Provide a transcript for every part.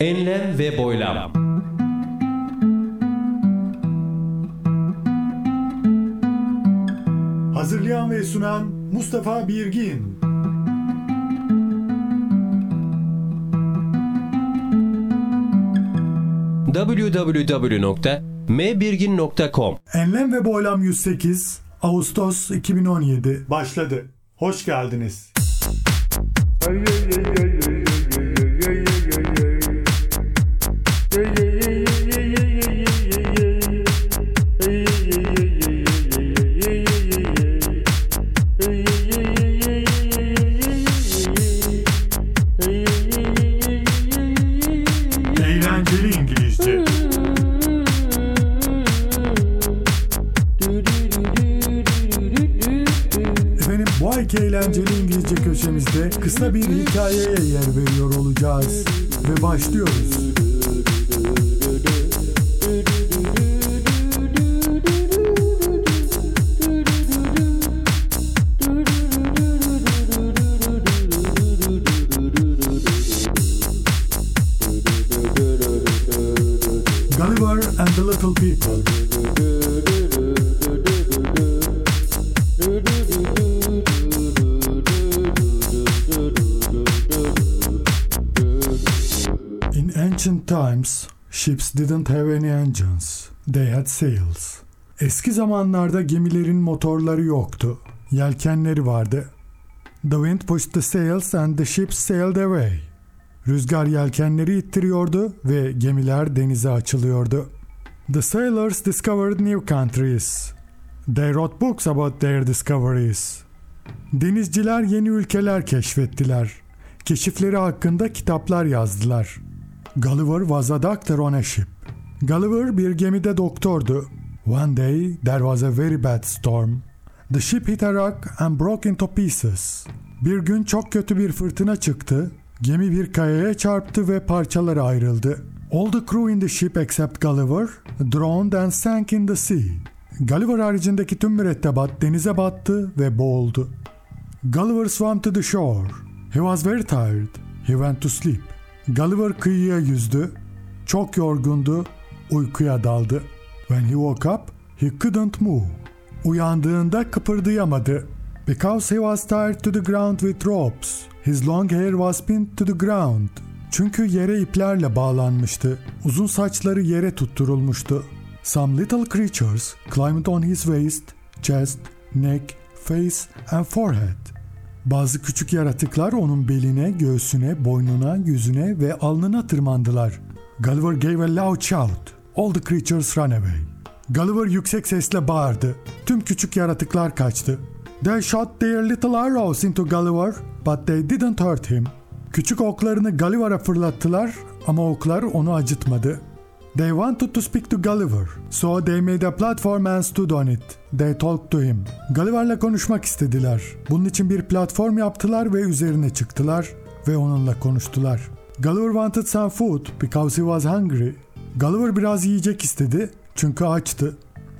Enlem ve boylam. Hazırlayan ve sunan Mustafa Birgin. www.mbirgin.com Enlem ve Boylam 108 Ağustos 2017 başladı. Hoş geldiniz. Eğlenceli Ayki eğlenceli İngilizce köşemizde kısa bir hikayeye yer veriyor olacağız. Ve başlıyoruz. Gulliver and the Little People. Ancient times, ships didn't have any engines. They had sails. Eski zamanlarda gemilerin motorları yoktu. Yelkenleri vardı. The wind pushed the sails and the ships sailed away. Rüzgar yelkenleri ittiriyordu ve gemiler denize açılıyordu. The sailors discovered new countries. They wrote books about their discoveries. Denizciler yeni ülkeler keşfettiler. Keşifleri hakkında kitaplar yazdılar. Gulliver was a doctor on a ship. Gulliver bir gemide doktordu. One day there was a very bad storm. The ship hit a rock and broke into pieces. Bir gün çok kötü bir fırtına çıktı. Gemi bir kayaya çarptı ve parçalara ayrıldı. All the crew in the ship except Gulliver drowned and sank in the sea. Gulliver haricindeki tüm mürettebat denize battı ve boğuldu. Gulliver swam to the shore. He was very tired. He went to sleep. Gulliver kıyıya yüzdü. Çok yorgundu. Uykuya daldı. When he woke up, he couldn't move. Uyandığında kıpırdayamadı. Because he was tied to the ground with ropes. His long hair was pinned to the ground. Çünkü yere iplerle bağlanmıştı. Uzun saçları yere tutturulmuştu. Some little creatures climbed on his waist, chest, neck, face and forehead. Bazı küçük yaratıklar onun beline, göğsüne, boynuna, yüzüne ve alnına tırmandılar. Gulliver gave a loud shout. All the creatures ran away. Gulliver yüksek sesle bağırdı. Tüm küçük yaratıklar kaçtı. They shot their little arrows into Gulliver, but they didn't hurt him. Küçük oklarını Gulliver'a fırlattılar ama oklar onu acıtmadı. They wanted to speak to Gulliver, so they made a platform and stood on it. They talked to him. Gulliver'la konuşmak istediler. Bunun için bir platform yaptılar ve üzerine çıktılar ve onunla konuştular. Gulliver wanted some food because he was hungry. Gulliver biraz yiyecek istedi çünkü açtı.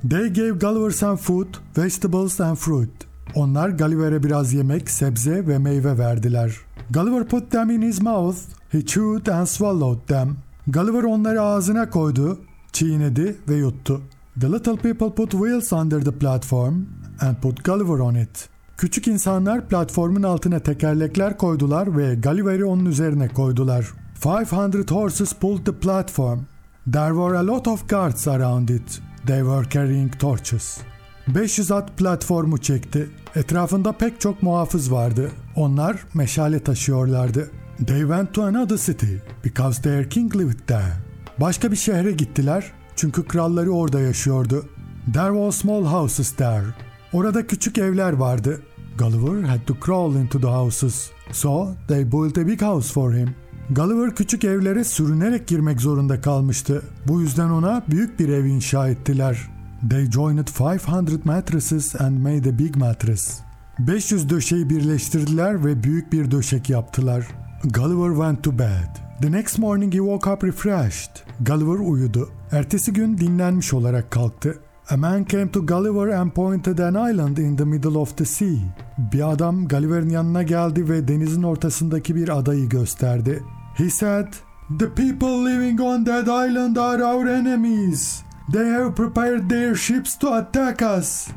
They gave Gulliver some food, vegetables and fruit. Onlar Gulliver'e biraz yemek, sebze ve meyve verdiler. Gulliver put them in his mouth. He chewed and swallowed them. Gulliver onları ağzına koydu, çiğnedi ve yuttu. The little people put wheels under the platform and put Gulliver on it. Küçük insanlar platformun altına tekerlekler koydular ve Gulliver'i onun üzerine koydular. 500 horses pulled the platform. There were a lot of guards around it. They were carrying torches. 500 at platformu çekti. Etrafında pek çok muhafız vardı. Onlar meşale taşıyorlardı. They went to another city because their king lived there. Başka bir şehre gittiler çünkü kralları orada yaşıyordu. There were small houses there. Orada küçük evler vardı. Gulliver had to crawl into the houses. So they built a big house for him. Gulliver küçük evlere sürünerek girmek zorunda kalmıştı. Bu yüzden ona büyük bir ev inşa ettiler. They joined 500 mattresses and made a big mattress. 500 döşeyi birleştirdiler ve büyük bir döşek yaptılar. Gulliver went to bed. The next morning he woke up refreshed. Gulliver uyudu. Ertesi gün dinlenmiş olarak kalktı. A man came to Gulliver and pointed an island in the middle of the sea. Bir adam Gulliver'in yanına geldi ve denizin ortasındaki bir adayı gösterdi. He said, The people living on that island are our enemies. They have prepared their ships to attack us.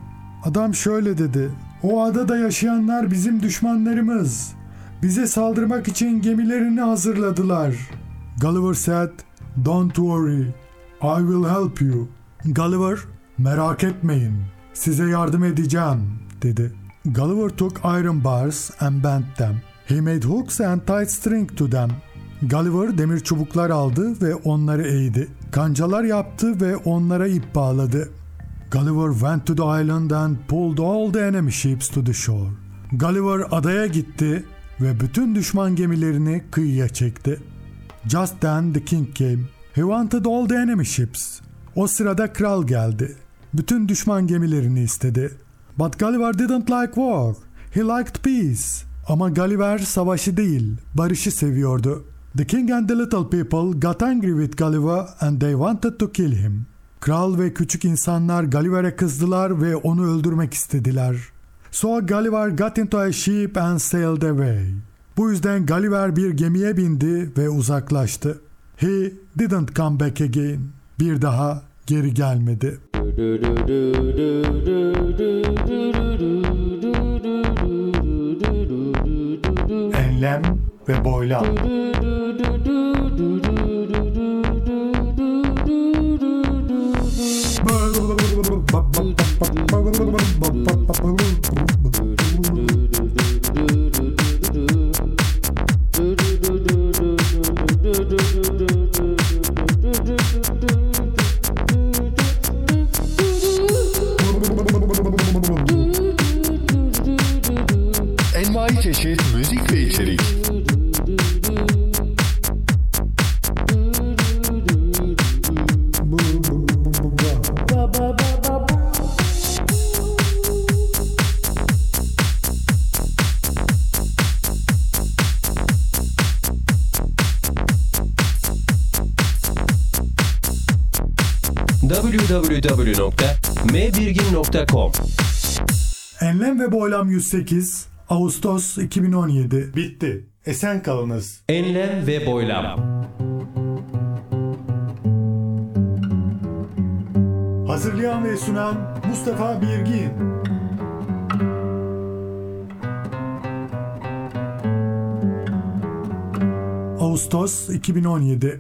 Adam şöyle dedi. O adada yaşayanlar bizim düşmanlarımız. Bize saldırmak için gemilerini hazırladılar. Gulliver said, Don't worry, I will help you. Gulliver, merak etmeyin, size yardım edeceğim, dedi. Gulliver took iron bars and bent them. He made hooks and tied string to them. Gulliver demir çubuklar aldı ve onları eğdi. Kancalar yaptı ve onlara ip bağladı. Gulliver went to the island and pulled all the enemy ships to the shore. Gulliver adaya gitti ve bütün düşman gemilerini kıyıya çekti. Just then the king came. He wanted all the enemy ships. O sırada kral geldi. Bütün düşman gemilerini istedi. But Gulliver didn't like war. He liked peace. Ama Gulliver savaşı değil, barışı seviyordu. The king and the little people got angry with Gulliver and they wanted to kill him. Kral ve küçük insanlar Gulliver'e kızdılar ve onu öldürmek istediler. So Gulliver got into a ship and sailed away. Bu yüzden Gulliver bir gemiye bindi ve uzaklaştı. He didn't come back again. Bir daha geri gelmedi. Enlem ve boylam. www.mbirgin.com Enlem ve boylam 108 Ağustos 2017 bitti. Esen kalınız. Enlem ve boylam. Hazırlayan ve sunan Mustafa Birgin. Ağustos 2017